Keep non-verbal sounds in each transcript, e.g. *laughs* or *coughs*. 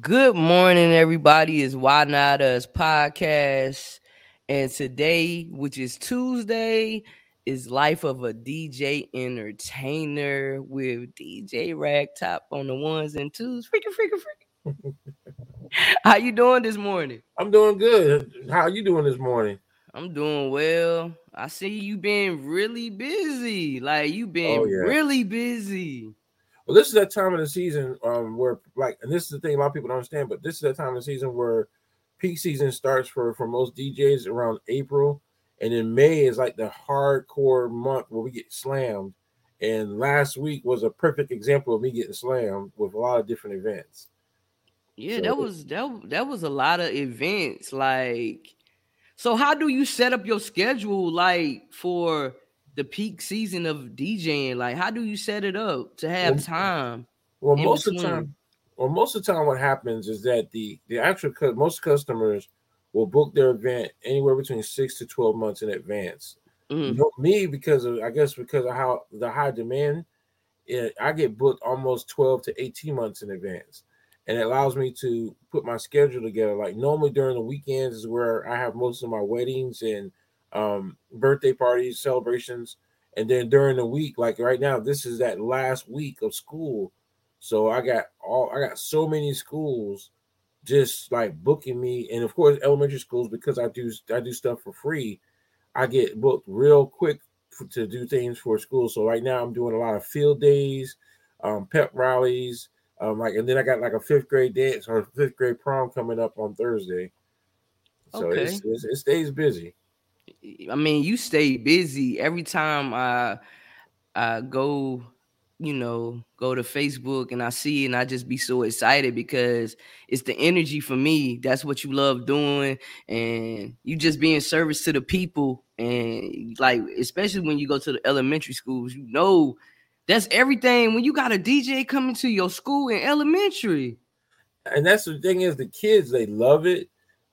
Good morning, everybody. It's Why Not Us podcast. And today, which is Tuesday, is Life of a DJ Entertainer with DJ Ragtop on the ones and twos. Freaking, freaking, freaking. *laughs* How you doing this morning? I'm doing good. How you doing this morning? I'm doing well. I see you been really busy. Like you been Oh, yeah. really busy. Well, this is that time of the season um, where, like, and this is the thing a lot of people don't understand, but this is that time of the season where peak season starts for for most DJs around April, and then May is like the hardcore month where we get slammed. And last week was a perfect example of me getting slammed with a lot of different events. Yeah, So that was that that was a lot of events. Like, so how do you set up your schedule like for the peak season of DJing? Like, how do you set it up to have Well, time? Well, most of the time, well, most of the time, what happens is that the the actual most customers will book their event anywhere between six to twelve months in advance. Mhm. You know, me because of I guess because of how the high demand, it, I get booked almost twelve to eighteen months in advance, and it allows me to put my schedule together. Like normally during the weekends is where I have most of my weddings and um, birthday parties, celebrations, and then during the week, like right now, this is that last week of school, so I got all I got so many schools just like booking me, and of course elementary schools because I do I do stuff for free. I get booked real quick to do things for school. So right now I'm doing a lot of field days, um, pep rallies, um, like, and then I got like a fifth grade dance or fifth grade prom coming up on Thursday. So it's, it's, it stays busy. I mean, you stay busy every time I I go, you know, go to Facebook and I see and I just be so excited because it's the energy for me. That's what you love doing, and you just being service to the people. And like, especially when you go to the elementary schools, you know that's everything. When you got a DJ coming to your school in elementary. and that's the thing is the kids they love it.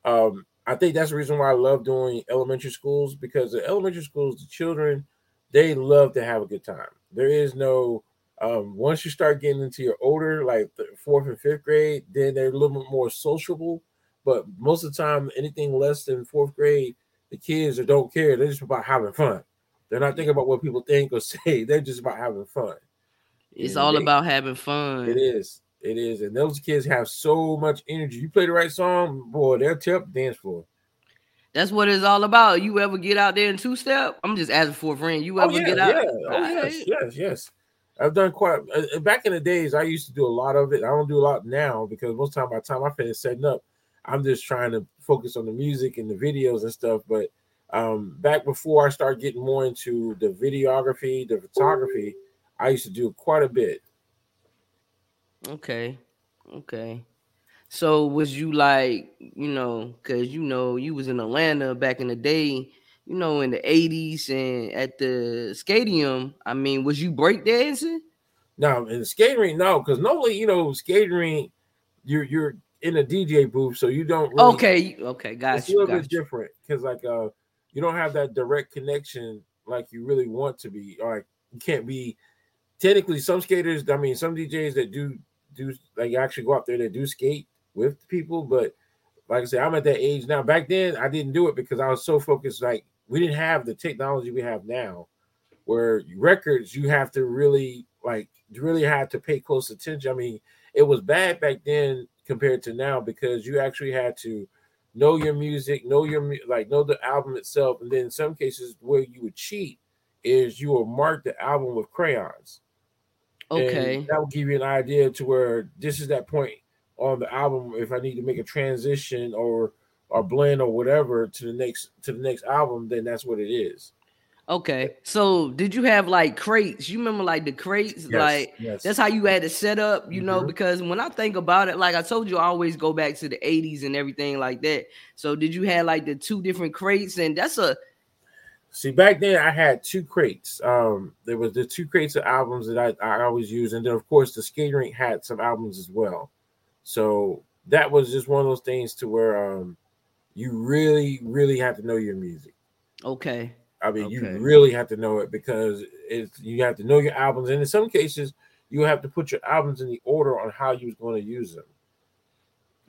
Um, I think that's the reason why I love doing elementary schools because the elementary schools, the children, they love to have a good time. There is no um, once you start getting into your older, like the fourth and fifth grade, then they're a little bit more sociable. But most of the time, anything less than fourth grade, the kids don't care. They're just about having fun. They're not thinking about what people think or *laughs* say. They're just about having fun. It's And all they- about having fun. it is. It is. And those kids have so much energy. You play the right song, boy, they'll tear up the dance floor. That's what it's all about. You ever get out there in two step? I'm just asking for a friend. You Oh, ever yeah, get out? yeah. Oh, yes, yes, yes. I've done quite uh, back in the days. I used to do a lot of it. I don't do a lot now because most time by the time I finish setting up, I'm just trying to focus on the music and the videos and stuff. But um, back before I started getting more into the videography, the photography, I used to do quite a bit. Okay. Okay. So was you like, you know, cause you know you was in Atlanta back in the day, you know, in the 80s and at the stadium. I mean, was you breakdancing? Now in the skating rink, no, because normally you know skating rink, you're you're in a DJ booth, so you don't really, Okay, okay, it's got a little bit different because like uh you don't have that direct connection like you really want to be. Or like you can't be technically some skaters. I mean, some DJs that do do like actually go out there that do skate with people, but like I said, I'm at that age now. Back then, I didn't do it because I was so focused. Like we didn't have the technology we have now, where records you have to really like really had to pay close attention. I mean, it was bad back then compared to now because you actually had to know your music, know your like know the album itself, and then in some cases where you would cheat is you would mark the album with crayons. And Okay. that will give you an idea to where this is that point on the album. If I need to make a transition or or blend or whatever to the next to the next album, then that's what it is. Okay. So did you have like crates? You remember like the crates? Yes, Like yes. That's how you had to set up, you know, Mhm. because when I think about it, like I told you, I always go back to the 80s and everything like that. So did you have like the two different crates? And that's a See, back then I had two crates. Um, there was the two crates of albums that I, I always use, and then of course the skating rink had some albums as well. So that was just one of those things to where um you really, really have to know your music. okay. I mean, Okay. you really have to know it because it's you have to know your albums, and in some cases, you have to put your albums in the order on how you was going to use them.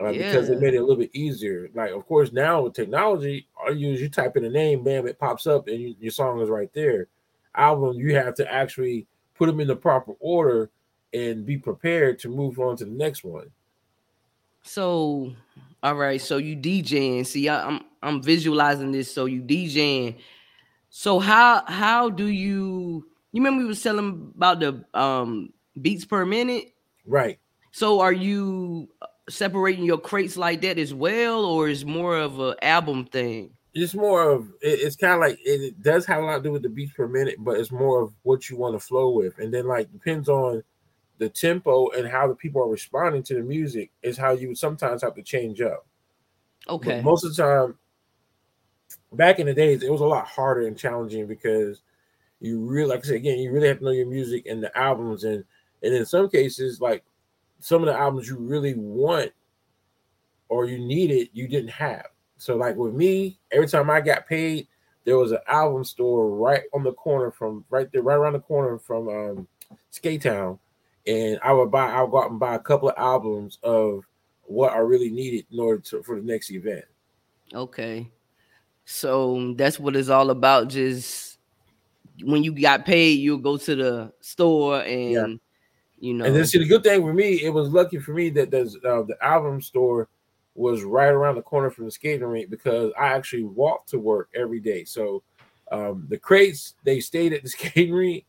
Uh, yeah. because it made it a little bit easier. Like, of course, now with technology, all you you type in a name, bam, it pops up, and you, your song is right there. Album, you have to actually put them in the proper order and be prepared to move on to the next one. So, all right, so you DJing. See, I, I'm I'm visualizing this. So you DJing. So how how do you? You remember we was telling about the um beats per minute, right? So are you separating your crates like that as well, or is more of an album thing? It's more of it, it's kind of like it, it, does have a lot to do with the beats per minute, but it's more of what you want to flow with, and then like depends on the tempo and how the people are responding to the music is how you would sometimes have to change up. Okay. But most of the time, back in the days, it was a lot harder and challenging because you really, like I said again, you really have to know your music and the albums, and and in some cases, like some of the albums you really want or you needed, you didn't have. So, like with me, every time I got paid, there was an album store right on the corner from right there, right around the corner from um, Skate Town and I would buy, I would go out and buy a couple of albums of what I really needed in order to for the next event. Okay, so that's what it's all about. Just when you got paid, you'll go to the store and yeah. You know. And then see the good thing for me, it was lucky for me that there's uh, the album store was right around the corner from the skating rink because I actually walked to work every day. So um, the crates they stayed at the *laughs* skating rink,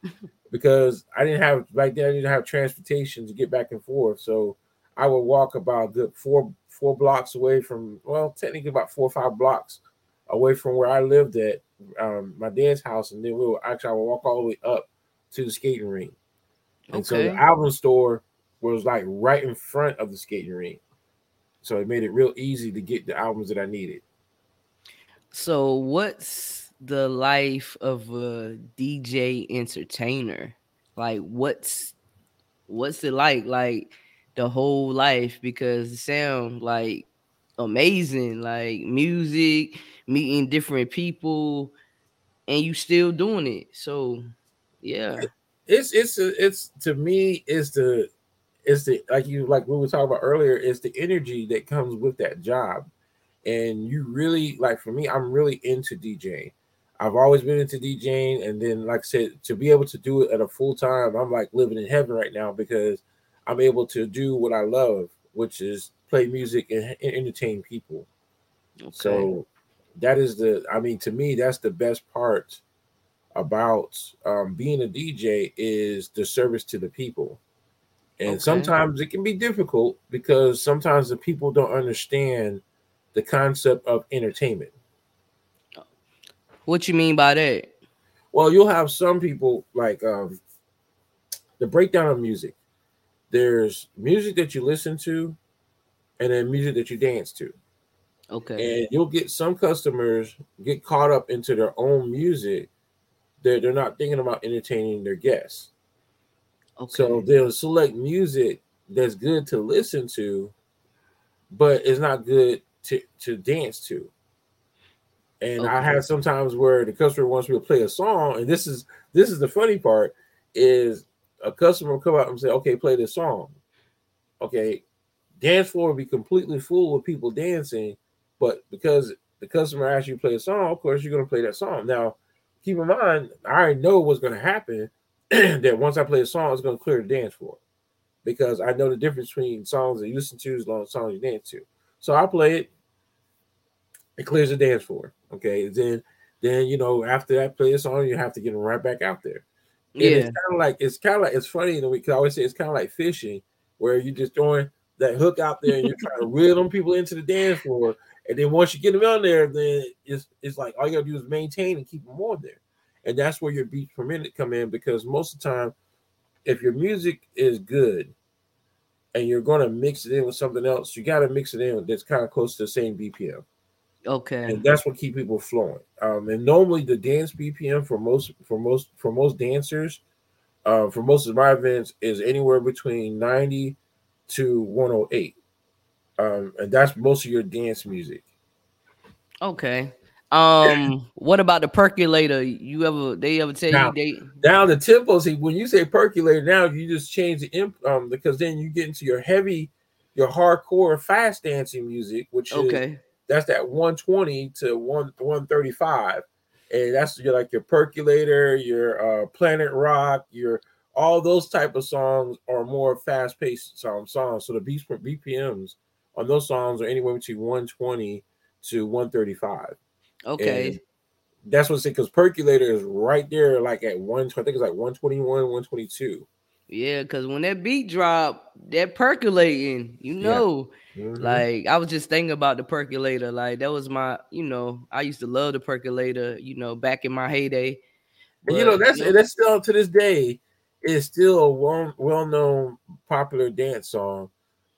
because I didn't have back then I didn't have transportation to get back and forth. So I would walk about good four four blocks away from well, technically about four or five blocks away from where I lived at um, my dad's house, and then we would actually I would walk all the way up to the skating rink. And okay. so the album store was like right in front of the skating rink. So it made it real easy to get the albums that I needed. So what's the life of a DJ entertainer? Like what's what's it like? Like the whole life because it sounds like amazing, like music, meeting different people, and you still doing it. So yeah. It's it's it's to me it's the it's the like you like we were talking about earlier, it's the energy that comes with that job. And you really like for me, I'm really into DJing. I've always been into DJing, and then like I said, to be able to do it at a full time, I'm like living in heaven right now because I'm able to do what I love, which is play music and, and entertain people. Okay. So that is the, I mean, to me, that's the best part about um, being a DJ is the service to the people. And okay. sometimes it can be difficult because sometimes the people don't understand the concept of entertainment. What you mean by that? Well, you'll have some people like um the breakdown of music. There's music that you listen to, and then music that you dance to. Okay. And you'll get some customers get caught up into their own music that they're not thinking about entertaining their guests. Okay. So they'll select music that's good to listen to, but it's not good to, to dance to. And okay. I have sometimes where the customer wants me to play a song, and this is this is the funny part is a customer will come out and say, "Okay, play this song." Okay, dance floor will be completely full with people dancing, but because the customer asks you to play a song, of course you're going to play that song. Now, keep in mind, I already know what's going to happen. *clears throat* that once I play a song, it's going to clear the dance floor because I know the difference between songs that you listen to as songs you dance to. So I play it. It clears the dance floor. Okay, then then you know after that play a song, you have to get them right back out there. And yeah, it's kind of like it's kind of like it's funny. You know, we can always say it's kind of like fishing, where you're just throwing that hook out there and you're trying to reel them people into the dance floor. And then once you get them on there, then it's it's like all you gotta do is maintain and keep them on there. And that's where your beats per minute come in because most of the time, if your music is good and you're gonna mix it in with something else, you gotta mix it in that's kind of close to the same BPM. Okay. And that's what keep people flowing. Um, and normally the dance BPM for most for most for most dancers, uh, for most of my events is anywhere between 90 to 108. Um, and that's most of your dance music. Okay. Um, what about the percolator? You ever they ever tell now, you they now the tempo? See, when you say percolator, now you just change the imp um because then you get into your heavy your hardcore fast dancing music, which Okay. is that's that 120 to 1 135 and that's your like your percolator your uh planet rock your all those type of songs are more fast-paced song, songs so the beats bpms on those songs are anywhere between 120 to 135 Okay. And that's what I say because percolator is right there like at one i think it's like 121 122 Yeah, because when that beat drop, that percolating, you Yeah. know, Mhm. like I was just thinking about the percolator. Like that was my, you know, I used to love the percolator, you know, back in my heyday. And you know, that's you know, that's still to this day is still a well well known popular dance song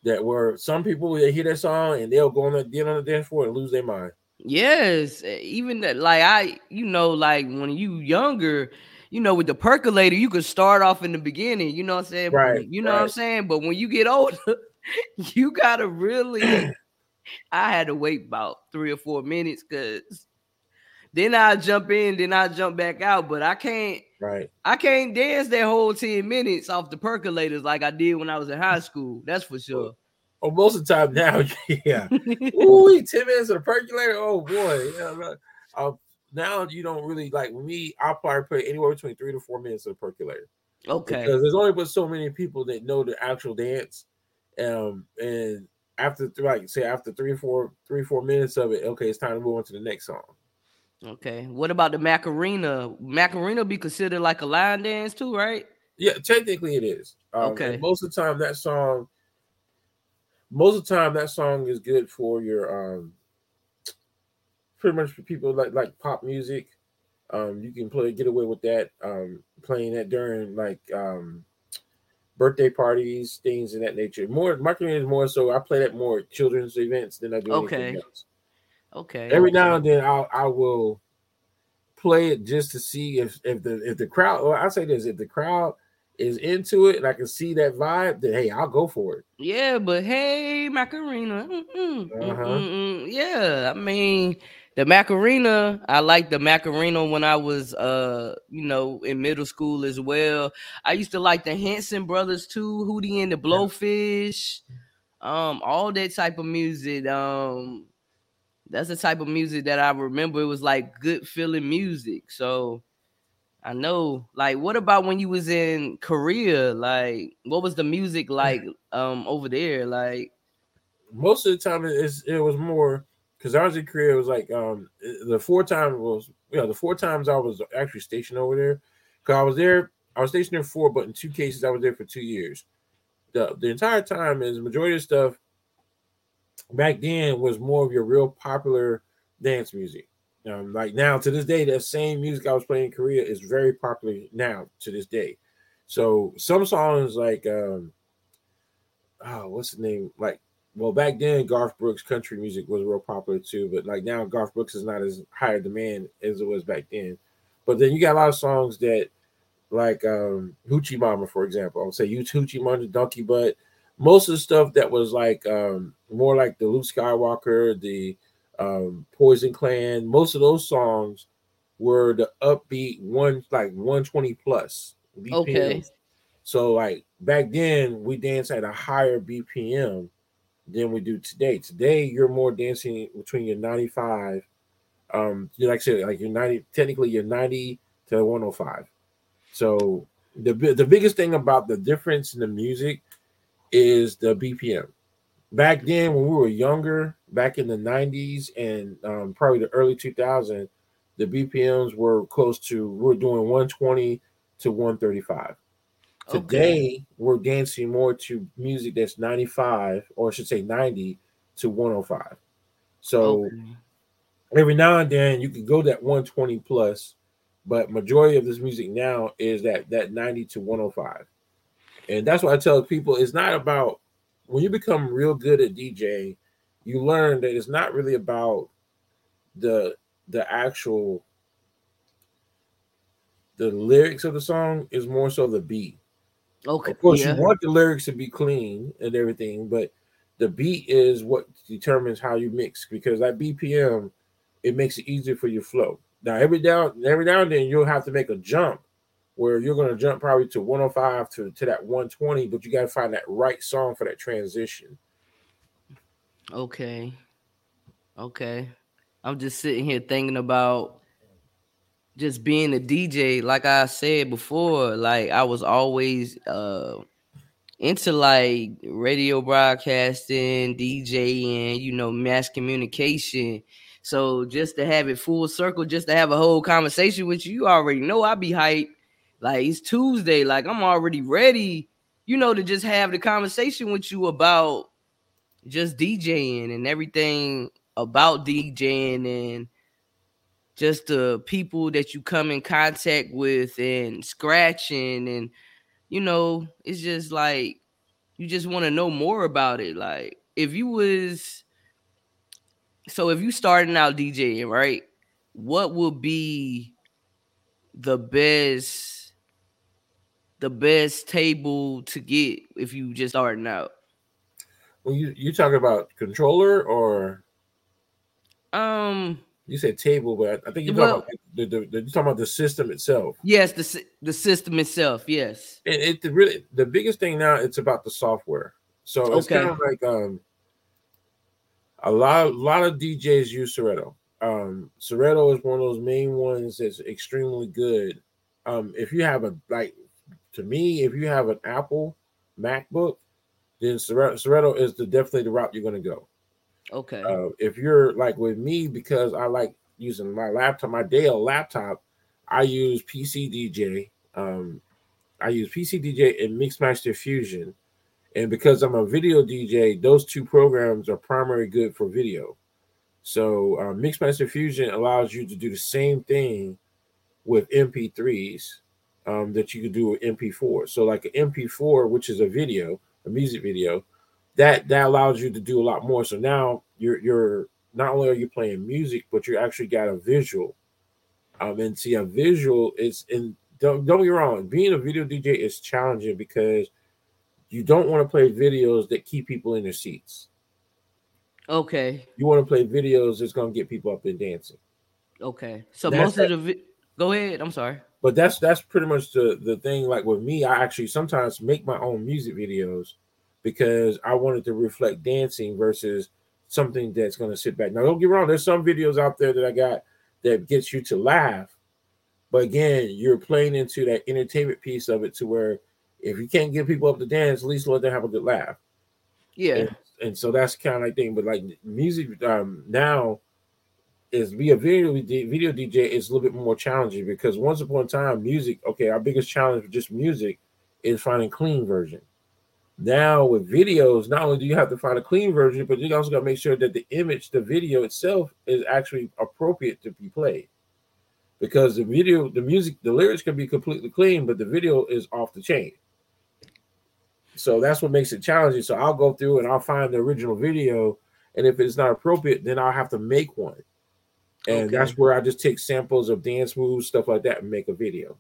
that were some people they hear that song and they'll go on the get on the dance floor and lose their mind. yes, even that, like I, you know, like when you younger, you know, with the percolator, you could start off in the beginning, you know what I'm saying? Right, You know what I'm saying? But when you get older, *laughs* you gotta really I had to wait about three or four minutes because then I jump in, then I jump back out. But I can't Right. I can't dance that whole 10 minutes off the percolators like I did when I was in high school. That's for sure. Oh, most of the time now, *laughs* yeah. *laughs* Ooh, 10 minutes of the percolator. Oh boy. Yeah. Uh, now you don't really like me, I'll probably put anywhere between three to four minutes of the percolator. okay. because there's only but so many people that know the actual dance um and after like say after three or four three four minutes of it okay it's time to move on to the next song Okay. What about the Macarena? Macarena be considered like a line dance too, right? yeah technically it is um, Okay. most of the time that song most of the time that song is good for your um pretty much for people like like pop music um you can play get away with that um playing that during like um birthday parties things of that nature more marketing is more so i play that more at children's events than i do anything else Okay. every okay. now and then I'll I will play it just to see if if the if the crowd or I say this if the crowd is into it and I can see that vibe, then hey, I'll go for it. Yeah, but hey, Macarena. mm, mm, mm, Uh-huh. mm, mm. Yeah, I mean the Macarena. I like the Macarena when I was uh, you know, in middle school as well. I used to like the Hanson brothers too, Hootie and the Blowfish, um, all that type of music. Um, that's the type of music that I remember. It was like good feeling music. So I know, like, what about when you was in Korea? Like, what was the music like um over there? Like, Most of the time it- it's, it was more because I was in Korea, it was like um the four times was you know, the four times I was actually stationed over there. Cause I was there, I was stationed there four, but in two cases I was there for two years. The the entire time is majority of stuff back then was more of your real popular dance music. Um, like now to this day, that same music I was playing in Korea is very popular now to this day. So some songs like um oh what's the name? Like well back then Garth Brooks country music was real popular too, but like now Garth Brooks is not as high demand as it was back then. But then you got a lot of songs that like um Hoochie Mama, for example. I would say you Hoochie Mama, Donkey Butt. Most of the stuff that was like um more like the Luke Skyywalker, the um Poison Clan, most of those songs were the upbeat one like 120 plus BPM. Okay. So like back then we danced at a higher BPM than we do today. Today you're more dancing between your 95 um you like I said like you're 90 technically you're 90 to 105. So the the biggest thing about the difference in the music is the BPM. Back then, when we were younger, back in the 90s and um, probably the early 2000s, the BPMs were close to we are doing 120 to 135. Okay. Today, we're dancing more to music that's 95, or I should say 90 to 105. So okay. every now and then you can go that 120 plus, but majority of this music now is that that 90 to 105. And that's why I tell people it's not about when you become real good at DJ, you learn that it's not really about the the actual the lyrics of the song is more so the beat. Okay. Of course, yeah. you want the lyrics to be clean and everything, but the beat is what determines how you mix because that BPM it makes it easier for your flow. Now, every now every now and then you'll have to make a jump where you're going to jump probably to 105 to, to that 120, but you got to find that right song for that transition. Okay. Okay. I'm just sitting here thinking about just being a DJ. Like I said before, like I was always uh into like radio broadcasting, DJing, you know, mass communication. So just to have it full circle, just to have a whole conversation with you, you already know I'd be hyped. Like it's Tuesday, like I'm already ready, you know, to just have the conversation with you about just DJing and everything about DJing and just the people that you come in contact with and scratching and you know it's just like you just want to know more about it. Like if you was so if you starting out DJing right what would be the best the best table to get if you just starting out Well, you you talking about controller or um you said table, but I think you're Well- talking about the, the, you're talking about the system itself. yes the the system itself yes And it the really the biggest thing now it's about the software. So it's Okay. kind of like um a lot a lot of DJs use Serato. Um Serato is one of those main ones that's extremely good. Um if you have a like to me, if you have an Apple MacBook, then Serato is the definitely the route you're gonna go. okay Uh, if you're like with me, because I like using my laptop, my Dell laptop, I use PC DJ. Um, I use PC DJ and MixMeister Fusion, and because I'm a video DJ, those two programs are primary good for video. So uh, MixMeister Fusion allows you to do the same thing with MP3s um, that you could do with MP4. So like an MP4, which is a video, a music video, that that allows you to do a lot more. So now you're you're not only are you playing music, but you actually got a visual. Um, and see a visual is and don't don't get wrong, being a video DJ is challenging because you don't want to play videos that keep people in their seats. okay You want to play videos that's gonna get people up and dancing. okay so That's most of the vi- go ahead i'm sorry But that's that's pretty much the the thing. Like with me, I actually sometimes make my own music videos because I wanted to reflect dancing versus something that's going to sit back. Now, don't get wrong. There's some videos out there that I got that gets you to laugh, but again, you're playing into that entertainment piece of it to where if you can't get people up to dance, at least let them have a good laugh. yeah And, and so that's kind of like thing. But like music um now is be a video video DJ is a little bit more challenging because once upon a time, music, okay, our biggest challenge with just music is finding clean version. Now with videos, not only do you have to find a clean version, but you also got to make sure that the image, the video itself, is actually appropriate to be played. Because the video, the music, the lyrics can be completely clean, but the video is off the chain. So that's what makes it challenging. So I'll go through and I'll find the original video, and if it's not appropriate, then I'll have to make one. And Okay. that's where I just take samples of dance moves, stuff like that, and make a video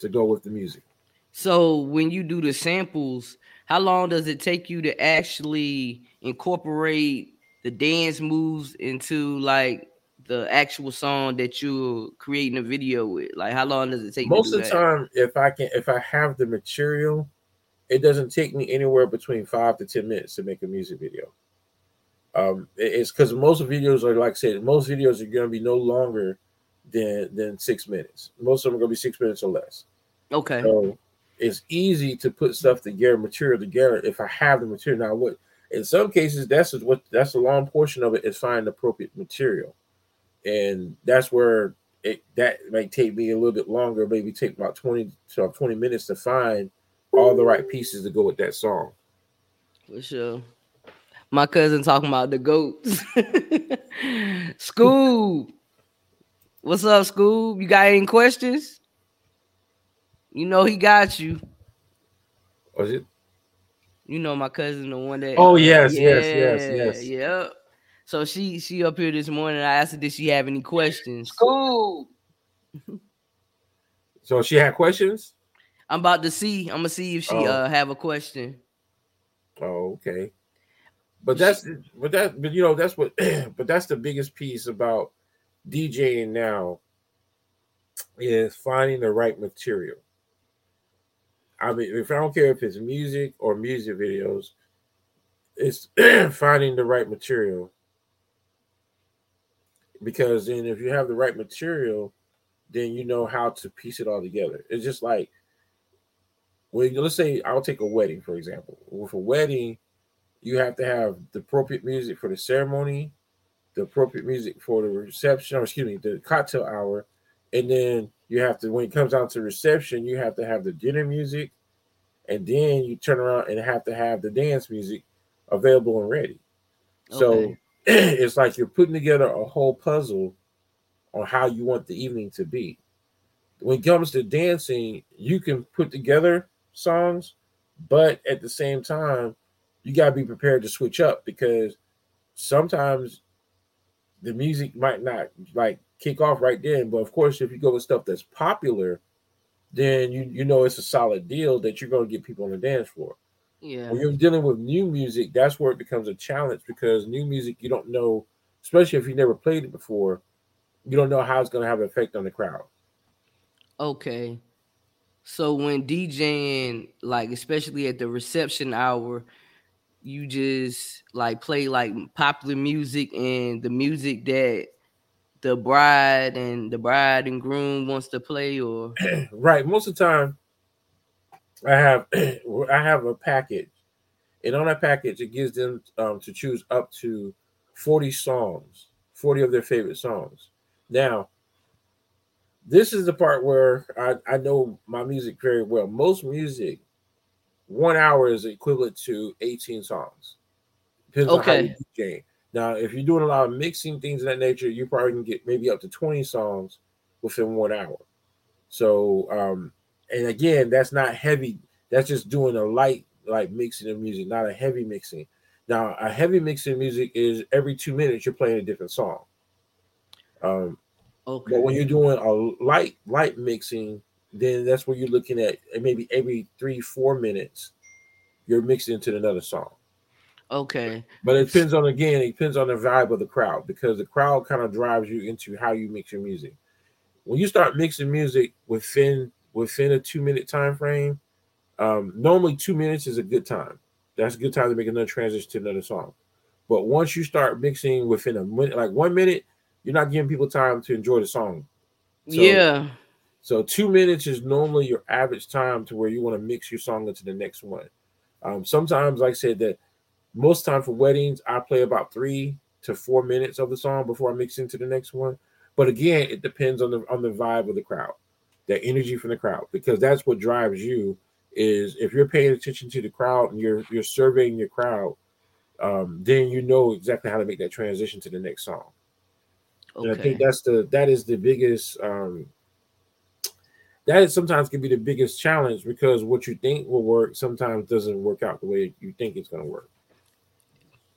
to go with the music. So when you do the samples, how long does it take you to actually incorporate the dance moves into like the actual song that you're creating a video with? Like how long does it take? Most to of the time, if I can, if I have the material, it doesn't take me anywhere between five to ten minutes to make a music video. Um, it's because most videos are like I said, most videos are going to be no longer than than six minutes. Most of them are going to be six minutes or less. Okay. So it's easy to put stuff together, material together, if I have the material. Now, what in some cases, that's what that's a long portion of it is finding appropriate material, and that's where it that might take me a little bit longer, maybe take about twenty to twenty minutes to find all the right pieces to go with that song. For sure. My cousin talking about the goats. *laughs* Scoob. What's up, Scoob? You got any questions? You know he got you. Was it? You know my cousin, the one that. Oh, yes, yes, yes, yes. Yeah. So she she up here this morning. I asked her, did she have any questions? Scoob. *laughs* So she had questions. I'm about to see. I'm gonna see if she Oh. uh have a question. Oh, okay. But that's but that but you know that's what *clears throat* but that's the biggest piece about DJing now is finding the right material. I mean, if I don't care if it's music or music videos, it's *clears throat* finding the right material because then if you have the right material, then you know how to piece it all together. It's just like when let's say I'll take a wedding for example. With a wedding, you have to have the appropriate music for the ceremony, the appropriate music for the reception, or excuse me, the cocktail hour, and then you have to when it comes down to reception, you have to have the dinner music, and then you turn around and have to have the dance music available and ready. Okay. So *clears throat* it's like you're putting together a whole puzzle on how you want the evening to be. When it comes to dancing, you can put together songs, but at the same time, you got to be prepared to switch up because sometimes the music might not like kick off right then. But of course, if you go with stuff that's popular, then you you know it's a solid deal that you're going to get people on the dance floor. Yeah. When you're dealing with new music, that's where it becomes a challenge because new music you don't know, especially if you never played it before, you don't know how it's going to have an effect on the crowd. Okay. So when DJing, like especially at the reception hour, you just like play like popular music and the music that the bride and the bride and groom wants to play or *clears throat* right most of the time I have *clears throat* I have a package, and on that package it gives them um, to choose up to forty songs, forty of their favorite songs. Now, this is the part where I, I know my music very well. Most music, one hour is equivalent to eighteen songs. Depends okay. on how you DJ. Now, if you're doing a lot of mixing things of that nature, you probably can get maybe up to 20 songs within one hour. So um, and again, that's not heavy. That's just doing a light like mixing of music, not a heavy mixing. Now, a heavy mixing music is every two minutes you're playing a different song. Um, okay. But when you're doing a light light mixing, then that's where you're looking at maybe every three four minutes you're mixing into another song. Okay. But it depends on again, it depends on the vibe of the crowd because the crowd kind of drives you into how you mix your music. When you start mixing music within within a two minute time frame. Um, normally, two minutes is a good time. That's a good time to make another transition to another song. But once you start mixing within a minute, like one minute, you're not giving people time to enjoy the song. So, yeah. So two minutes is normally your average time to where you want to mix your song into the next one. Um, sometimes, like I said, that most time for weddings, I play about three to four minutes of the song before I mix into the next one. But again, it depends on the on the vibe of the crowd the energy from the crowd because that's what drives you is if you're paying attention to the crowd and you're you're surveying your crowd um, then you know exactly how to make that transition to the next song okay. and i think that's the that is the biggest um, that is sometimes can be the biggest challenge because what you think will work sometimes doesn't work out the way you think it's going to work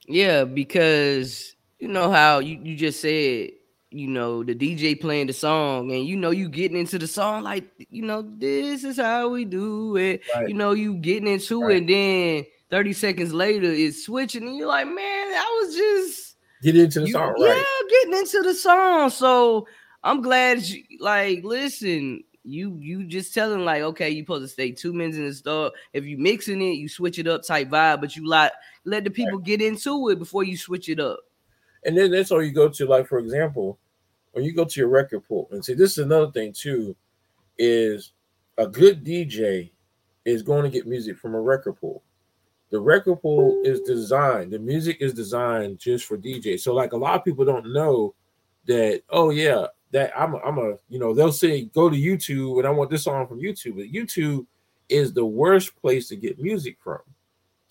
yeah because you know how you, you just said you know, the DJ playing the song and you know you getting into the song like you know, this is how we do it. Right. You know, you getting into right. it, and then 30 seconds later it's switching, and you're like, man, I was just getting into the you, song, right? Yeah, getting into the song. So I'm glad you like listen. You you just telling like okay, you supposed to stay two minutes in the store. If you mixing it, you switch it up type vibe, but you like let the people get into it before you switch it up. And then that's all you go to, like for example, when you go to your record pool, and see, this is another thing too, is a good DJ is going to get music from a record pool. The record pool is designed, the music is designed just for DJ. So, like a lot of people don't know that, oh yeah, that I'm a, I'm a, you know, they'll say go to YouTube and I want this song from YouTube, but YouTube is the worst place to get music from.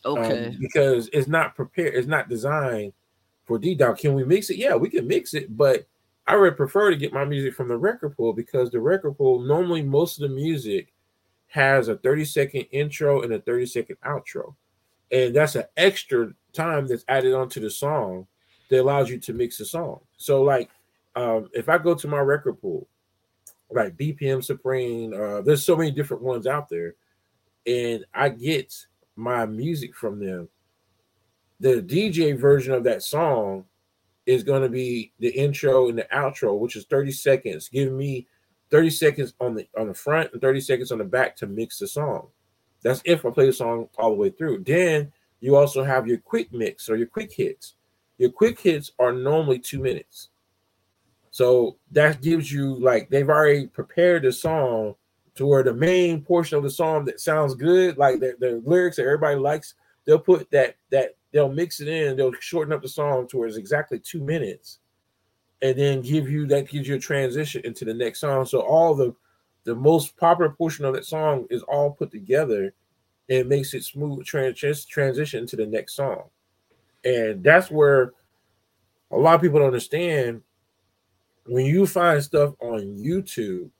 Okay. Um, because it's not prepared, it's not designed for D can we mix it? Yeah, we can mix it, but I would prefer to get my music from the record pool because the record pool normally most of the music has a 30 second intro and a 30 second outro. And that's an extra time that's added onto the song that allows you to mix the song. So, like, um, if I go to my record pool, like BPM Supreme, uh, there's so many different ones out there, and I get my music from them the DJ version of that song is going to be the intro and the outro, which is 30 seconds. Give me 30 seconds on the on the front and 30 seconds on the back to mix the song. That's if I play the song all the way through. Then You also have your quick mix or your quick hits. Your quick hits are normally two minutes. So that gives you like they've already prepared the song to where the main portion of the song that sounds good, like the, the lyrics that everybody likes, they'll put that that they'll mix it in, they'll shorten up the song to where it's exactly two minutes, and then give you that gives you a transition into the next song. So all the the most popular portion of that song is all put together and makes it smooth trans- transition to the next song. And that's where a lot of people don't understand when you find stuff on YouTube,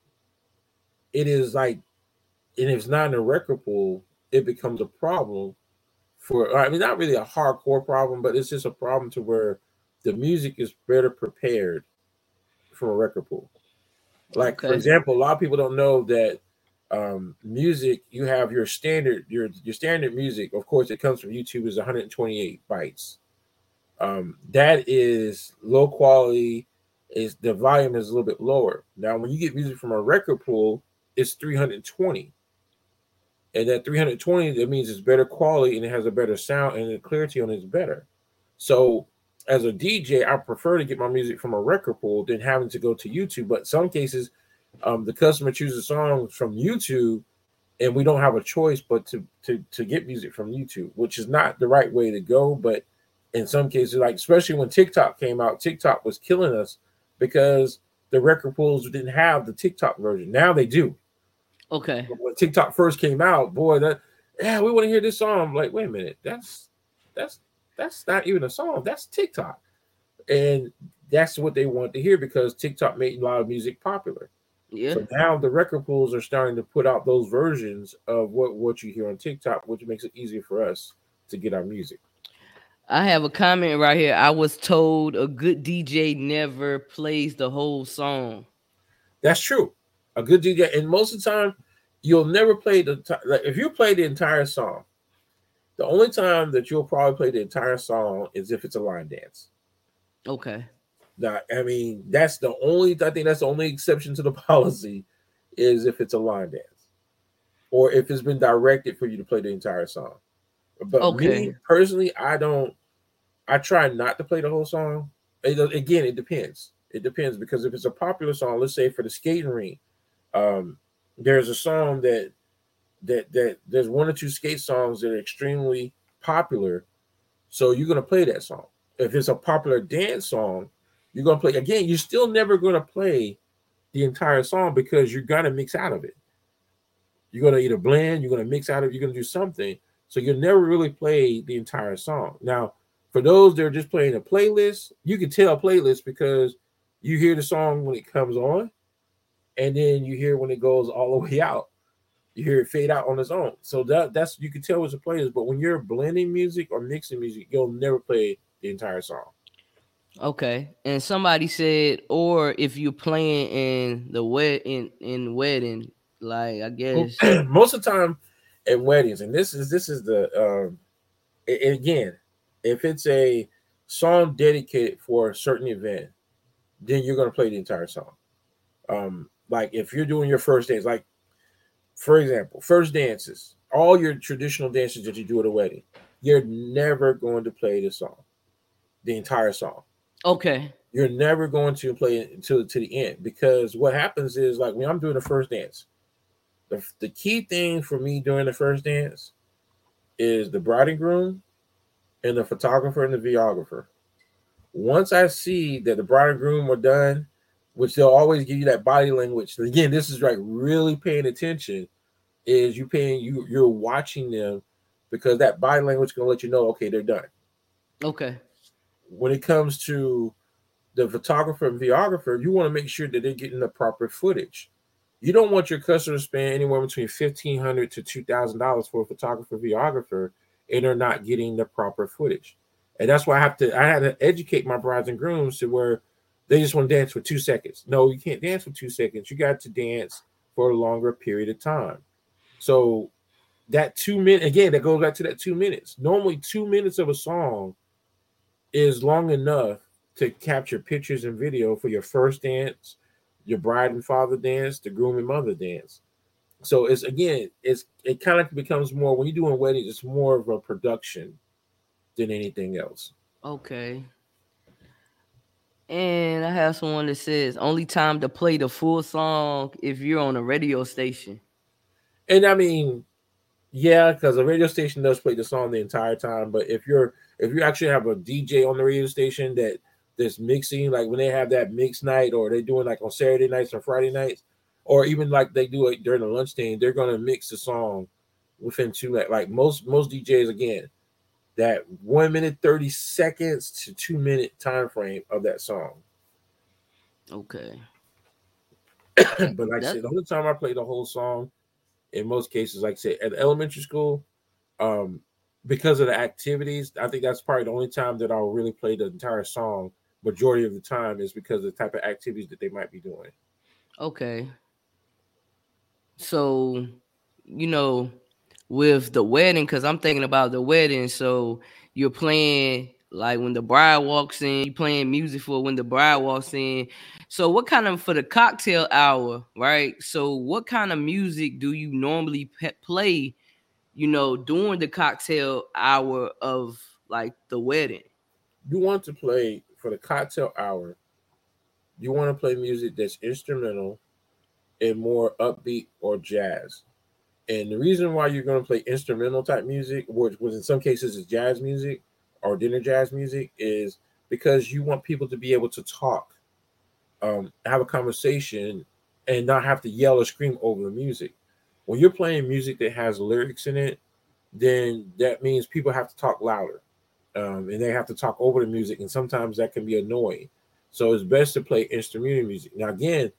it is like, and if it's not in a record pool, it becomes a problem for, I mean, not really a hardcore problem, but it's just a problem to where the music is better prepared for a record pool. Like, okay. for example, a lot of people don't know that um music you have your standard your your standard music of course it comes from youtube is 128 bytes um that is low quality is the volume is a little bit lower. Now, when you get music from a record pool, it's 320. And that 320, that means it's better quality and it has a better sound and the clarity on it is better. So as a DJ, I prefer to get my music from a record pool than having to go to YouTube. But some cases, um, the customer chooses songs from YouTube and we don't have a choice but to, to to get music from YouTube, which is not the right way to go. But in some cases, like especially when TikTok came out, TikTok was killing us because the record pools didn't have the TikTok version. Now they do. Okay. When TikTok first came out, boy, that yeah, we want to hear this song. I'm like, wait a minute, that's that's that's not even a song. That's TikTok, and that's what they want to hear because TikTok made a lot of music popular. Yeah. So now the record pools are starting to put out those versions of what what you hear on TikTok, which makes it easier for us to get our music. I have a comment right here. I was told a good DJ never plays the whole song. That's true. A good DJ, and most of the time, you'll never play the like if you play the entire song. The only time that you'll probably play the entire song is if it's a line dance. Okay. Now, I mean, that's the only. I think that's the only exception to the *laughs* policy is if it's a line dance, or if it's been directed for you to play the entire song. But okay. me personally, I don't. I try not to play the whole song. It, again, it depends. It depends because if it's a popular song, let's say for the skating ring, um, there's a song that that that there's one or two skate songs that are extremely popular, so you're gonna play that song. If it's a popular dance song, you're gonna play again. You're still never gonna play the entire song because you're gonna mix out of it. You're gonna either blend, you're gonna mix out of, you're gonna do something. So you'll never really play the entire song. Now, for those that are just playing a playlist, you can tell a playlist because you hear the song when it comes on, and then you hear when it goes all the *laughs* way out. You hear it fade out on its own. So that that's you can tell it's a playlist. But when you're blending music or mixing music, you'll never play the entire song. Okay. And somebody said, or if you're playing in the wet in in wedding, like I guess *clears throat* most of the time at weddings, and this is this is the um, again, if it's a song dedicated for a certain event, then you're gonna play the entire song. Um, like if you're doing your first dance, like for example, first dances, all your traditional dances that you do at a wedding, you're never going to play the song, the entire song. Okay. You're never going to play it until to the end because what happens is like when I'm doing the first dance, the, the key thing for me during the first dance is the bride and groom and the photographer and the videographer. Once I see that the bride and groom are done, which they'll always give you that body language. Again, this is like really paying attention. Is you paying you you're watching them because that body language can let you know okay they're done. Okay. When it comes to the photographer and videographer, you want to make sure that they're getting the proper footage you don't want your customer to spend anywhere between fifteen hundred to two thousand dollars for a photographer videographer, and they're not getting the proper footage. And that's why I have to I had to educate my brides and grooms to where they just want to dance for two seconds. No, you can't dance for two seconds. You got to dance for a longer period of time. So that two minute again, that goes back to that two minutes. Normally, two minutes of a song is long enough to capture pictures and video for your first dance, your bride and father dance, the groom and mother dance. So it's again, it's it kind of becomes more when you're doing weddings, it's more of a production than anything else. Okay. And I have someone that says only time to play the full song if you're on a radio station. And I mean, yeah, because a radio station does play the song the entire time. But if you're if you actually have a DJ on the radio station that that's mixing, like when they have that mix night, or they're doing like on Saturday nights or Friday nights, or even like they do it during the lunch time, they're gonna mix the song within two like like most most DJs again that one minute 30 seconds to two minute time frame of that song. Okay. *clears throat* but like I said, the only time I play the whole song, in most cases, like I said, at elementary school, um, because of the activities, I think that's probably the only time that I'll really play the entire song. Majority of the time is because of the type of activities that they might be doing. Okay. So, you know, with the wedding because I'm thinking about the wedding. So you're playing like when the bride walks in, you playing music for when the bride walks in. So what kind of for the cocktail hour, right? So what kind of music do you normally pe- play? You know, during the cocktail hour of like the wedding. You want to play for the cocktail hour. You want to play music that's instrumental and more upbeat or jazz. And the reason why you're going to play instrumental type music, which was in some cases is jazz music or dinner jazz music, is because you want people to be able to talk, um, have a conversation, and not have to yell or scream over the music. When you're playing music that has lyrics in it, then that means people have to talk louder, um, and they have to talk over the music, and sometimes that can be annoying. So it's best to play instrumental music. Now, again,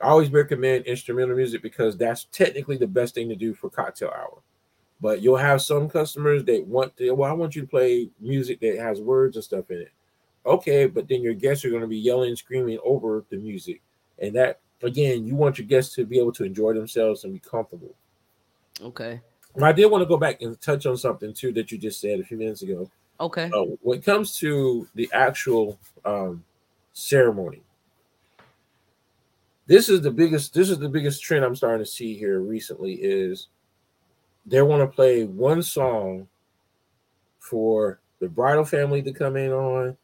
I always recommend instrumental music because that's technically the best thing to do for cocktail hour. But you'll have some customers that want to, well, I want you to play music that has words and stuff in it. Okay, but then your guests are going to be yelling and screaming over the music. And that, again, you want your guests to be able to enjoy themselves and be comfortable. Okay. I did want to go back and touch on something too that you just said a few minutes ago. Okay. Uh, when it comes to the actual um, ceremony, this is the biggest this is the biggest trend i'm starting to see here recently is they want to play one song for the bridal family to come in on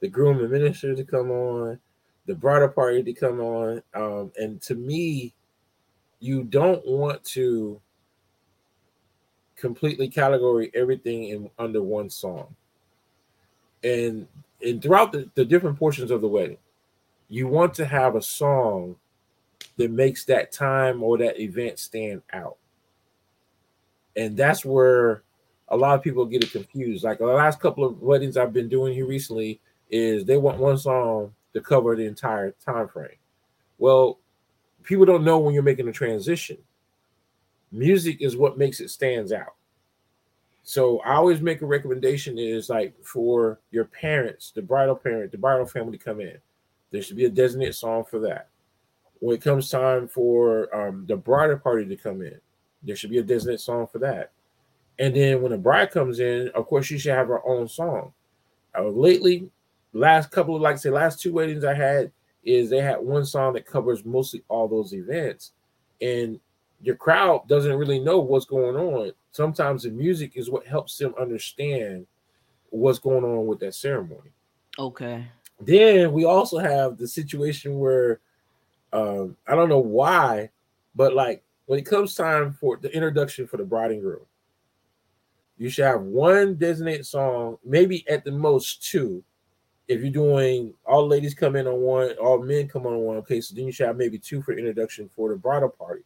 the groom and minister to come on the bridal party to come on um, and to me you don't want to completely category everything in under one song and and throughout the, the different portions of the wedding you want to have a song that makes that time or that event stand out. And that's where a lot of people get it confused. Like the last couple of weddings I've been doing here recently is they want one song to cover the entire time frame. Well, people don't know when you're making a transition. Music is what makes it stands out. So I always make a recommendation is like for your parents, the bridal parent, the bridal family to come in. There should be a designated song for that when it comes time for um, the bridal party to come in, there should be a designated song for that. And then when the bride comes in, of course, she should have her own song. Uh, lately, last couple of like say, last two weddings I had is they had one song that covers mostly all those events, and your crowd doesn't really know what's going on. Sometimes the music is what helps them understand what's going on with that ceremony. Okay. Then we also have the situation where um, I don't know why, but like when it comes time for the introduction for the bride and groom, you should have one designated song, maybe at the most two. If you're doing all ladies come in on one, all men come on one, okay, so then you should have maybe two for introduction for the bridal party.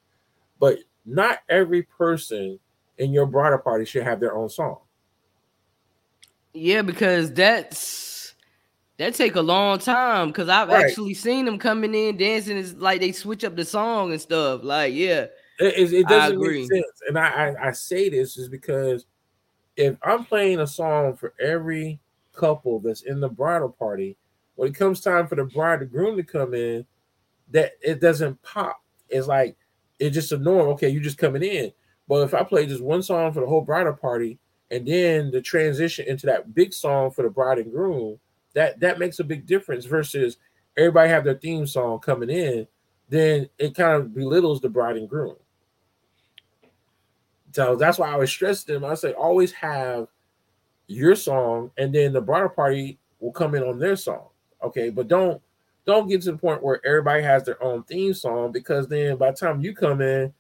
But not every person in your bridal party should have their own song. Yeah, because that's that take a long time because I've right. actually seen them coming in dancing. It's like they switch up the song and stuff. Like, yeah, it, it doesn't make sense. And I, I I say this is because if I'm playing a song for every couple that's in the bridal party, when it comes time for the bride and groom to come in, that it doesn't pop. It's like it's just a norm. Okay, you're just coming in. But if I play just one song for the whole bridal party, and then the transition into that big song for the bride and groom, that that makes a big difference versus everybody have their theme song coming in, then it kind of belittles the bride and groom. So that's why I always stress them. I say always have your song, and then the bridal party will come in on their song. Okay, but don't don't get to the point where everybody has their own theme song because then by the time you come in,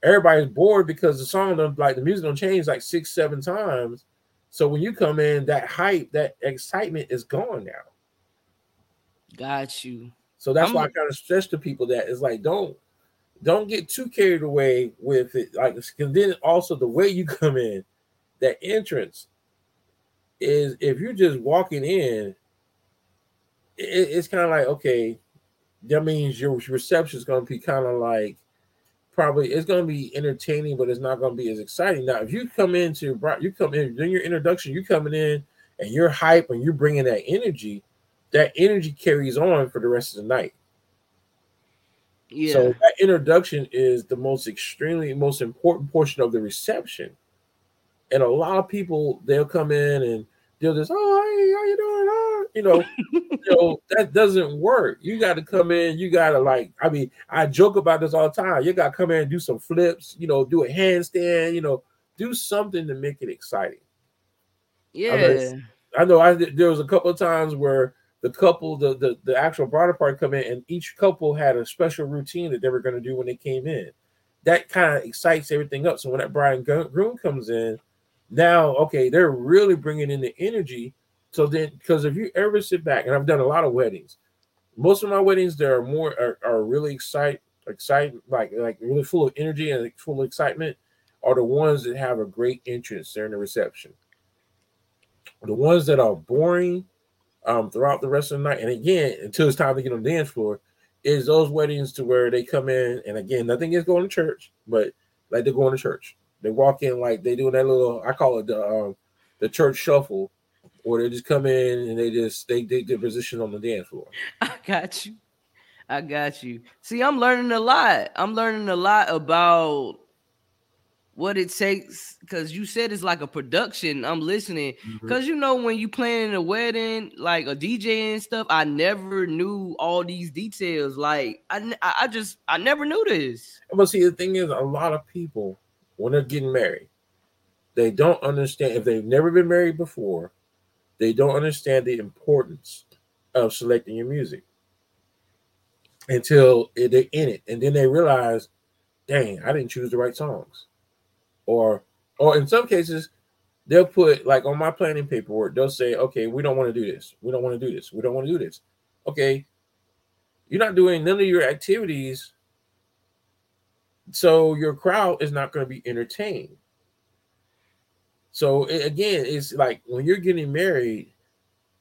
everybody's bored because the song don't like the music don't change like six, seven times. So when you come in, that hype, that excitement is gone now. Got you. So that's I'm, why I kind of stress to people that it's like don't don't get too carried away with it. Like and then also the way you *laughs* come in, that entrance is if you're just walking in, it, it's kind of like okay, that means your reception is going to be kind of like probably it's going to be entertaining, but it's not going to be as exciting. Now, if you come into you come in during your introduction, you coming in and you're hype and you're bringing that energy, that energy carries on for the rest of the night. Yeah. So that introduction is the most extremely most important portion of the reception. And a lot of people they'll come in and they'll just, oh, hey, how you doing? Oh, you know, you know, *laughs* that doesn't work. You got to come in, you got to like, I mean, I joke about this all the time. You got to come in and do some flips, you know, do a handstand, you know, do something to make it exciting. Yeah. I, mean, I know I there was a couple of times where the couple, the the, the actual bridal party come in, and each couple had a special routine that they were going to do when they came in. That kind of excites everything up. So when that bride and groom comes in, now okay they're really bringing in the energy. So then because if you ever sit back and i've done a lot of weddings most of my weddings they are more are, are really excite excited like like really full of energy and full of excitement are the ones that have a great entrance during the reception. The ones that are boring um throughout the rest of the night and again until it's time to get on the dance floor is those weddings to where they come in and again nothing is going to church but like they're going to church they walk in like they do that little I call it the um, the church shuffle, or they just come in and they just they take their position on the dance floor. *laughs* I got you. I got you. See, I'm learning a lot. I'm learning a lot about what it takes because you said it's like a production. I'm listening because mm-hmm. you know when you planning a wedding, like a DJ and stuff. I never knew all these details. Like I, I just I never knew this. But see, the thing is, a lot of people when they're getting married, they don't understand if they've never been married before, they don't understand the importance of selecting your music until they're in it, and then they realize, "Dang, I didn't choose the right songs," or, or in some cases, they'll put like on my planning paperwork, they'll say, "Okay, we don't want to do this. We don't want to do this. We don't want to do this." Okay, you're not doing none of your activities so your crowd is not going to be entertained. So again, it's like when you're getting married,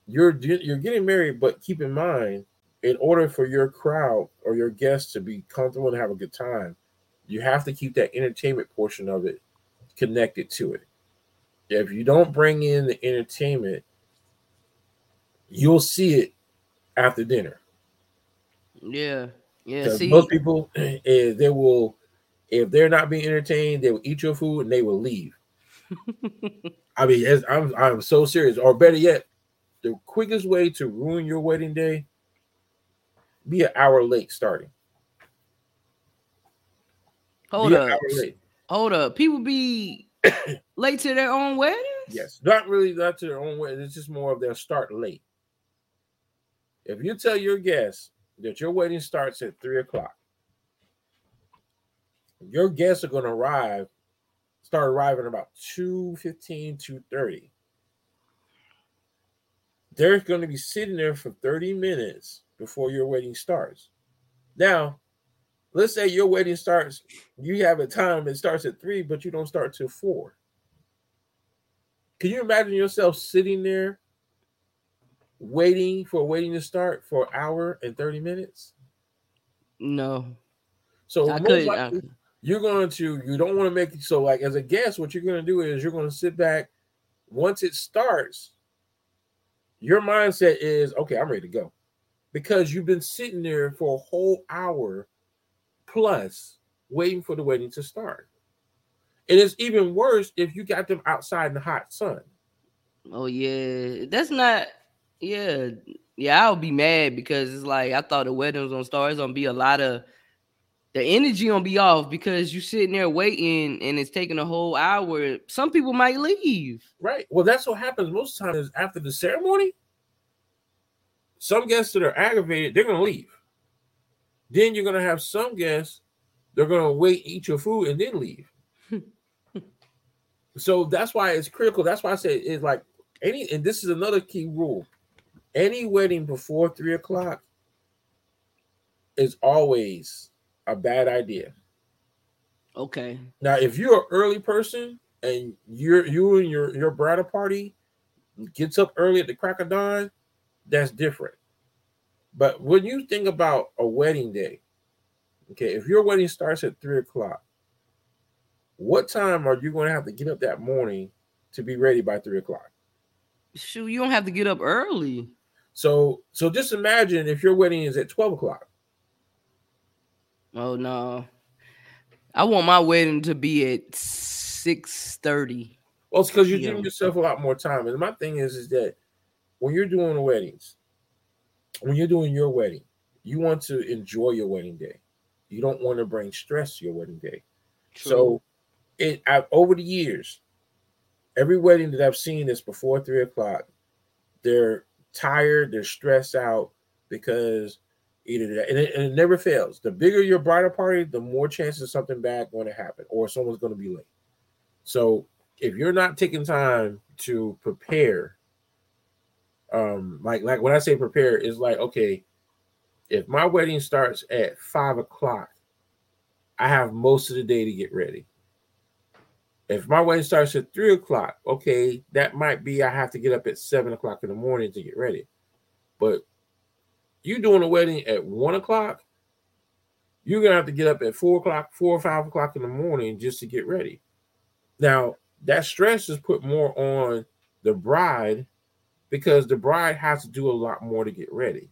you're you're getting married, but keep in mind, in order for your crowd or your guests to be comfortable and have a good time, you have to keep that entertainment portion of it connected to it. If you don't bring in the entertainment, you'll see it after dinner. Yeah, yeah. See, most people, *clears throat* eh, they will if they're not being entertained, they will eat your food and they will leave. I mean, I'm I'm so serious. Or better yet, the quickest way to ruin your wedding day, be an hour late starting. Hold up. Hold up. People be *coughs* late to their own weddings? Yes. Not really not to their own wedding. It's just more of their start late. If you tell your guests that your wedding starts at three o'clock, your guests are going to arrive, start arriving about 2.15, 2.30. They're going to be sitting there for 30 minutes before your wedding starts. Now, let's say your wedding starts, you have a time it starts at three, but you don't start till four. Can you imagine yourself sitting there waiting for waiting to start for an hour and 30 minutes? No. So I most likely, you're going to you don't want to make it so like as a guest what you're going to do is you're going to sit back once it starts your mindset is okay i'm ready to go. Because you've been sitting there for a whole hour plus waiting for the wedding to start. And it's even worse if you got them outside in the hot sun. Oh yeah. That's not yeah. Yeah i'll be mad because it's like i thought the wedding was gonna start. It's gonna be a lot of the energy gonna be off because you're sitting there waiting and it's taking a whole hour. Some people might leave. Right. Well, that's what happens most times after the ceremony. Some guests that are aggravated, they're gonna leave. Then you're gonna have some guests, they're gonna wait, eat your food, and then leave. *laughs* so that's why it's critical. That's why I say it's like any, and this is another key rule. Any wedding before three o'clock is always a bad idea. Okay. Now, if you're an early person and you're you and your your bridal party gets up early at the crack of dawn, that's different. But when you think about a wedding day, okay, if your wedding starts at three o'clock, what time are you going to have to get up that morning to be ready by three o'clock? Shoot, you don't have to get up early. So, so just imagine if your wedding is at twelve o'clock. Oh no. I want my wedding to be at 6 30. Well, it's because you're giving yourself a lot more time. And my thing is, is that when you're doing weddings, when you're doing your wedding, you want to enjoy your wedding day. You don't want to bring stress to your wedding day. True. So, it I, over the years, every wedding that I've seen is before three o'clock, they're tired, they're stressed out because either that, and it, and it never fails. The bigger your bridal party, the more chances something bad going to happen, or someone's going to be late. So if you're not taking time to prepare, um, like like when I say prepare is like okay, if my wedding starts at five o'clock, I have most of the day to get ready. If my wedding starts at three o'clock, okay, that might be I have to get up at seven o'clock in the morning to get ready. But you doing a wedding at one o'clock, you're gonna have to get up at four o'clock, four or five o'clock in the morning just to get ready. Now that stress is put more on the bride because the bride has to do a lot more to get ready.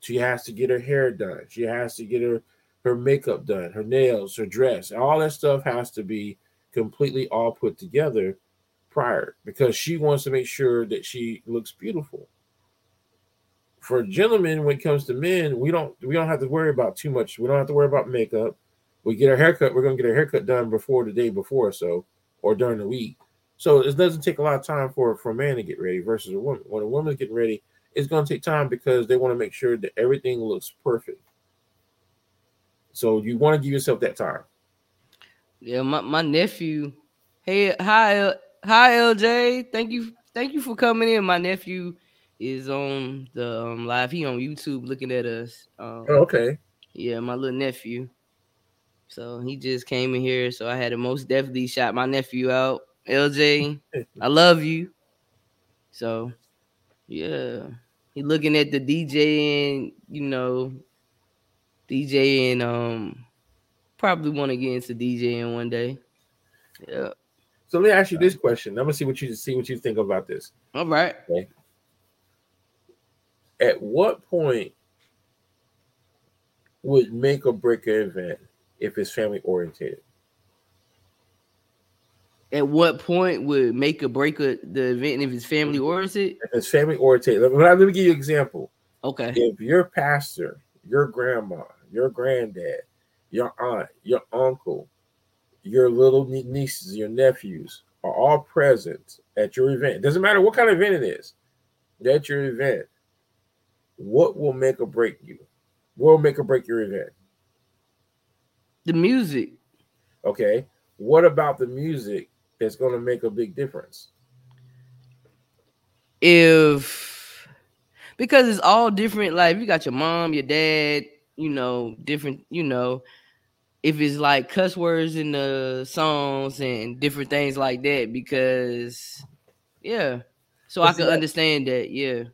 She has to get her hair done. She has to get her her makeup done, her nails, her dress, all that stuff has to be completely all put together prior because she wants to make sure that she looks beautiful for gentlemen, when it comes to men, we don't we don't have to worry about too much. We don't have to worry about makeup. We get our haircut. We're gonna get our haircut done before the day before, so or during the week. So it doesn't take a lot of time for for a man to get ready versus a woman. When a woman's getting ready, it's gonna take time because they want to make sure that everything looks perfect. So you want to give yourself that time. Yeah, my, my nephew. Hey, hi, hi, LJ. Thank you, thank you for coming in. My nephew is on the um, live. He on YouTube looking at us. Um, oh, okay. Yeah, my little nephew. So he just came in here. So I had to most definitely shout my nephew out. LJ, I love you. So yeah, he looking at the DJ and you know, DJ and um, probably want to get into DJing one day. Yeah. So let me ask you this question. I'm gonna see what you see what you think about this. All right. Okay at what point would make or break an event if it's family oriented? At what point would make or break a, the event if it's family oriented? If it's family oriented. Let me, let me give you an example. Okay. If your pastor, your grandma, your granddad, your aunt, your uncle, your little nieces, your nephews are all present at your event. It doesn't matter what kind of event it is, at your event what will make or break you? What will make or break your event? The music. Okay. What about the music that's going to make a big difference? If because it's all different, like you got your mom, your dad, you know, different, you know, if it's like cuss words in the songs and different things like that, because yeah. So I can understand that, yeah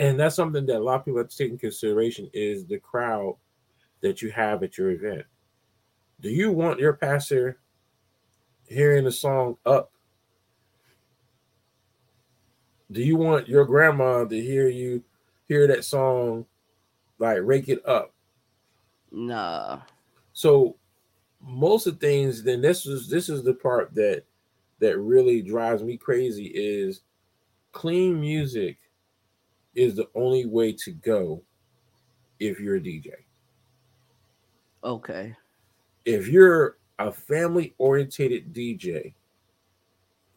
and that's something that a lot of people have to take in consideration is the crowd that you have at your event. Do you want your pastor hearing the song up? Do you want your grandma to hear you hear that song like rake it up? Nah. So most of the things, then this is this is the part that that really drives me crazy is clean music is the only way to go if you're a DJ. Okay. If you're a family orientated DJ,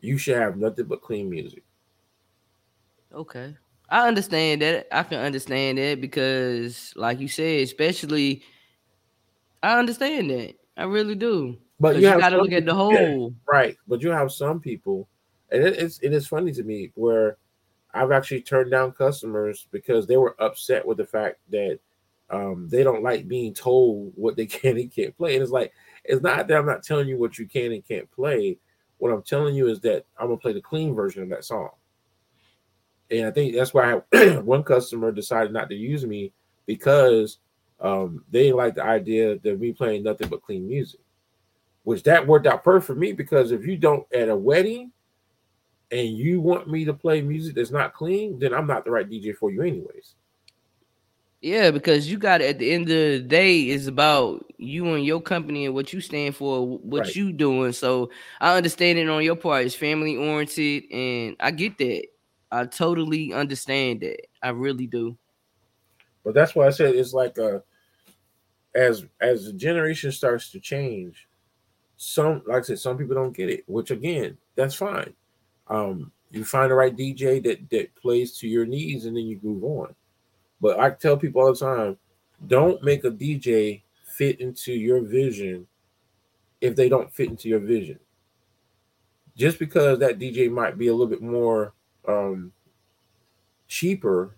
you should have nothing but clean music. Okay. I understand that. I can understand that because, like you said, especially, I understand that. I really do. But you, you, got to look at the whole. right. But you have some people, and it, it's it is funny to me where I've actually turned down customers because they were upset with the fact that um, they don't like being told what they *laughs* can and can't play. And it's like it's not that I'm not telling you what you can and can't play. What I'm telling you is that I'm gonna play the clean version of that song. And I think that's why *clears throat* one customer decided not to use me because um, they like the idea of me playing nothing but clean music, which that worked out perfect for me because if you don't at a wedding and you want me to play music that's not clean, then I'm not the right DJ for you, anyways. Yeah, because you got at the end of the day is about you and your company and what you stand for, what right. you doing. So I understand it on your part. It's family oriented, and I get that. I totally understand that. I really do. But that's why I said it's like a as as the generation starts to change, some like I said, some people don't get it, which again, that's fine. Um, you find the right DJ that that plays to your needs, and then you move on. But I tell people all the time, don't make a DJ fit into your vision if they don't fit into your vision. Just because that DJ might be a little bit more um, cheaper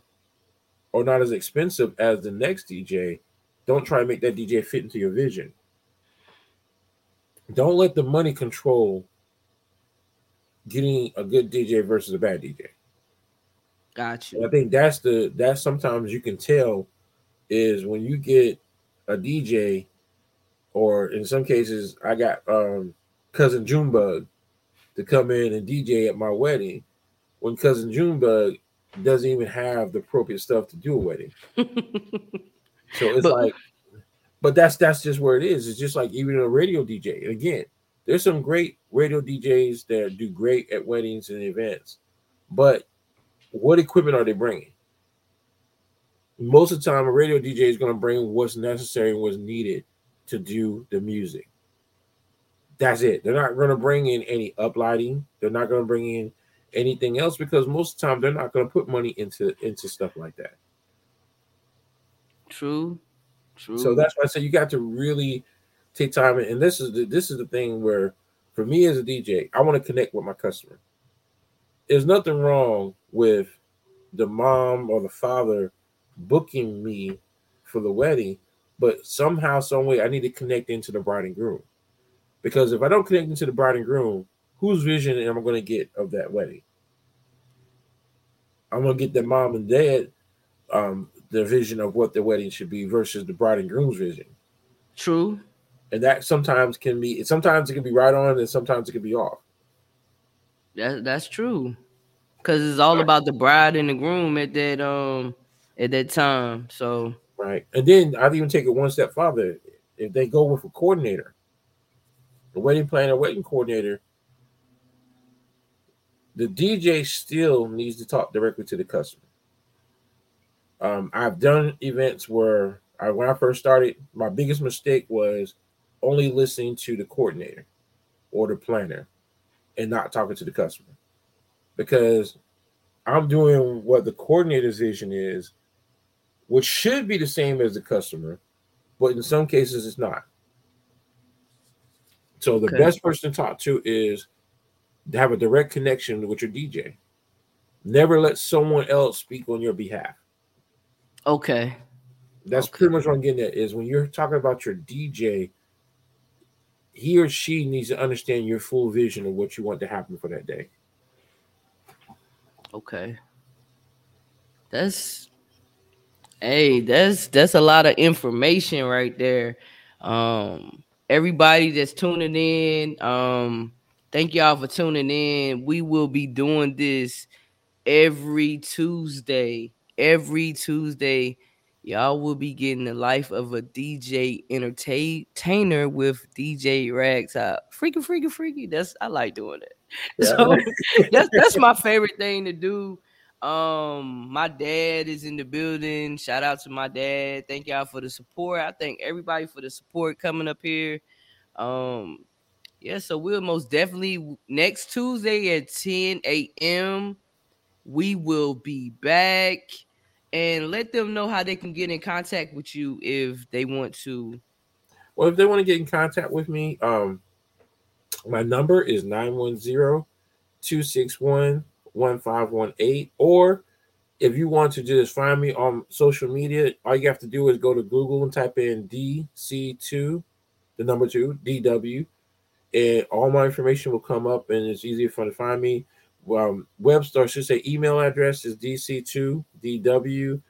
or not as expensive as the next DJ, don't try to make that DJ fit into your vision. Don't let the money control getting a good DJ versus a bad DJ. Gotcha. I think that's the that's sometimes you can tell is when you get a DJ, or in some cases, I got um cousin Junebug to come in and DJ at my wedding when cousin Junebug doesn't even have the appropriate stuff to do a wedding. *laughs* so it's but, like, but that's that's just where it is. It's just like even a radio DJ. And again, there's some great radio DJs that do great at weddings and events, but what equipment are they bringing? Most of the time, a radio DJ is going to bring what's necessary and what's needed to do the music. That's it. They're not going to bring in any uplighting. They're not going to bring in anything else because most of the time they're not going to put money into into stuff like that. True. True. So that's why I say you got to really take time. And this is the, this is the thing where, for me as a DJ, I want to connect with my customer. There's nothing wrong with the mom or the father booking me for the wedding, but somehow, some way, I need to connect into the bride and groom. Because if I don't connect into the bride and groom, whose vision am I going to get of that wedding? I'm going to get the mom and dad um, the vision of what the wedding should be versus the bride and groom's vision. True. And that sometimes can be sometimes it can be right on and sometimes it can be off. That that's true. Cause it's all about the bride and the groom at that um at that time. So right. And then I'd even take it one step further. If they go with a coordinator, a wedding planner, wedding coordinator, the DJ still needs to talk directly to the customer. Um, I've done events where I, when I first started, my biggest mistake was only listening to the coordinator or the planner and not talking to the customer because I'm doing what the coordinator's vision is, which should be the same as the customer, but in some cases it's not. So the okay. best person to talk to is to have a direct connection with your DJ. Never let someone else speak on your behalf. Okay. That's okay. pretty much what I'm getting at is when you're talking about your DJ, he or she needs to understand your full vision of what you want to happen for that day. Okay. That's hey, that's that's a lot of information right there. Um everybody that's tuning in, um thank y'all for tuning in. We will be doing this every Tuesday. Every Tuesday y'all will be getting the life of a DJ entertainer with DJ Rags. Uh, freaky, freaky, freaky. That's I like doing it. *laughs* Yeah. So that's that's my favorite thing to do. Um, my dad is in the building. Shout out to my dad. Thank y'all for the support. I thank everybody for the support coming up here. Um, yeah, so we'll most definitely next Tuesday at 10 a.m. We will be back and let them know how they can get in contact with you if they want to. Well, if they want to get in contact with me, um, my number is 910 261 1518. Or if you want to just find me on social media, all you have to do is go to Google and type in DC2, the number two, DW, and all my information will come up and it's easier for you to find me. Um, website, I should say, email address is dc2dw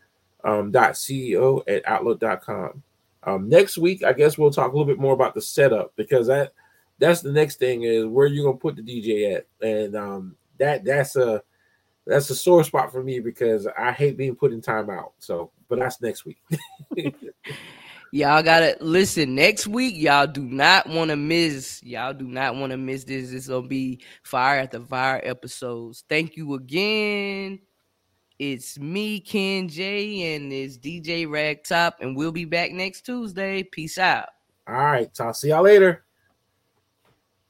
um, dot ceo at outlook.com. Um, next week, I guess we'll talk a little bit more about the setup because that that's the next thing is where you're gonna put the DJ at, and um, that that's a that's a sore spot for me because I hate being put in timeout. So, but that's next week. *laughs* *laughs* y'all gotta listen next week. Y'all do not want to miss. Y'all do not want to miss this. This gonna be fire at the fire episodes. Thank you again. It's me, Ken J, and it's DJ Ragtop, and we'll be back next Tuesday. Peace out. All right, I'll see y'all later.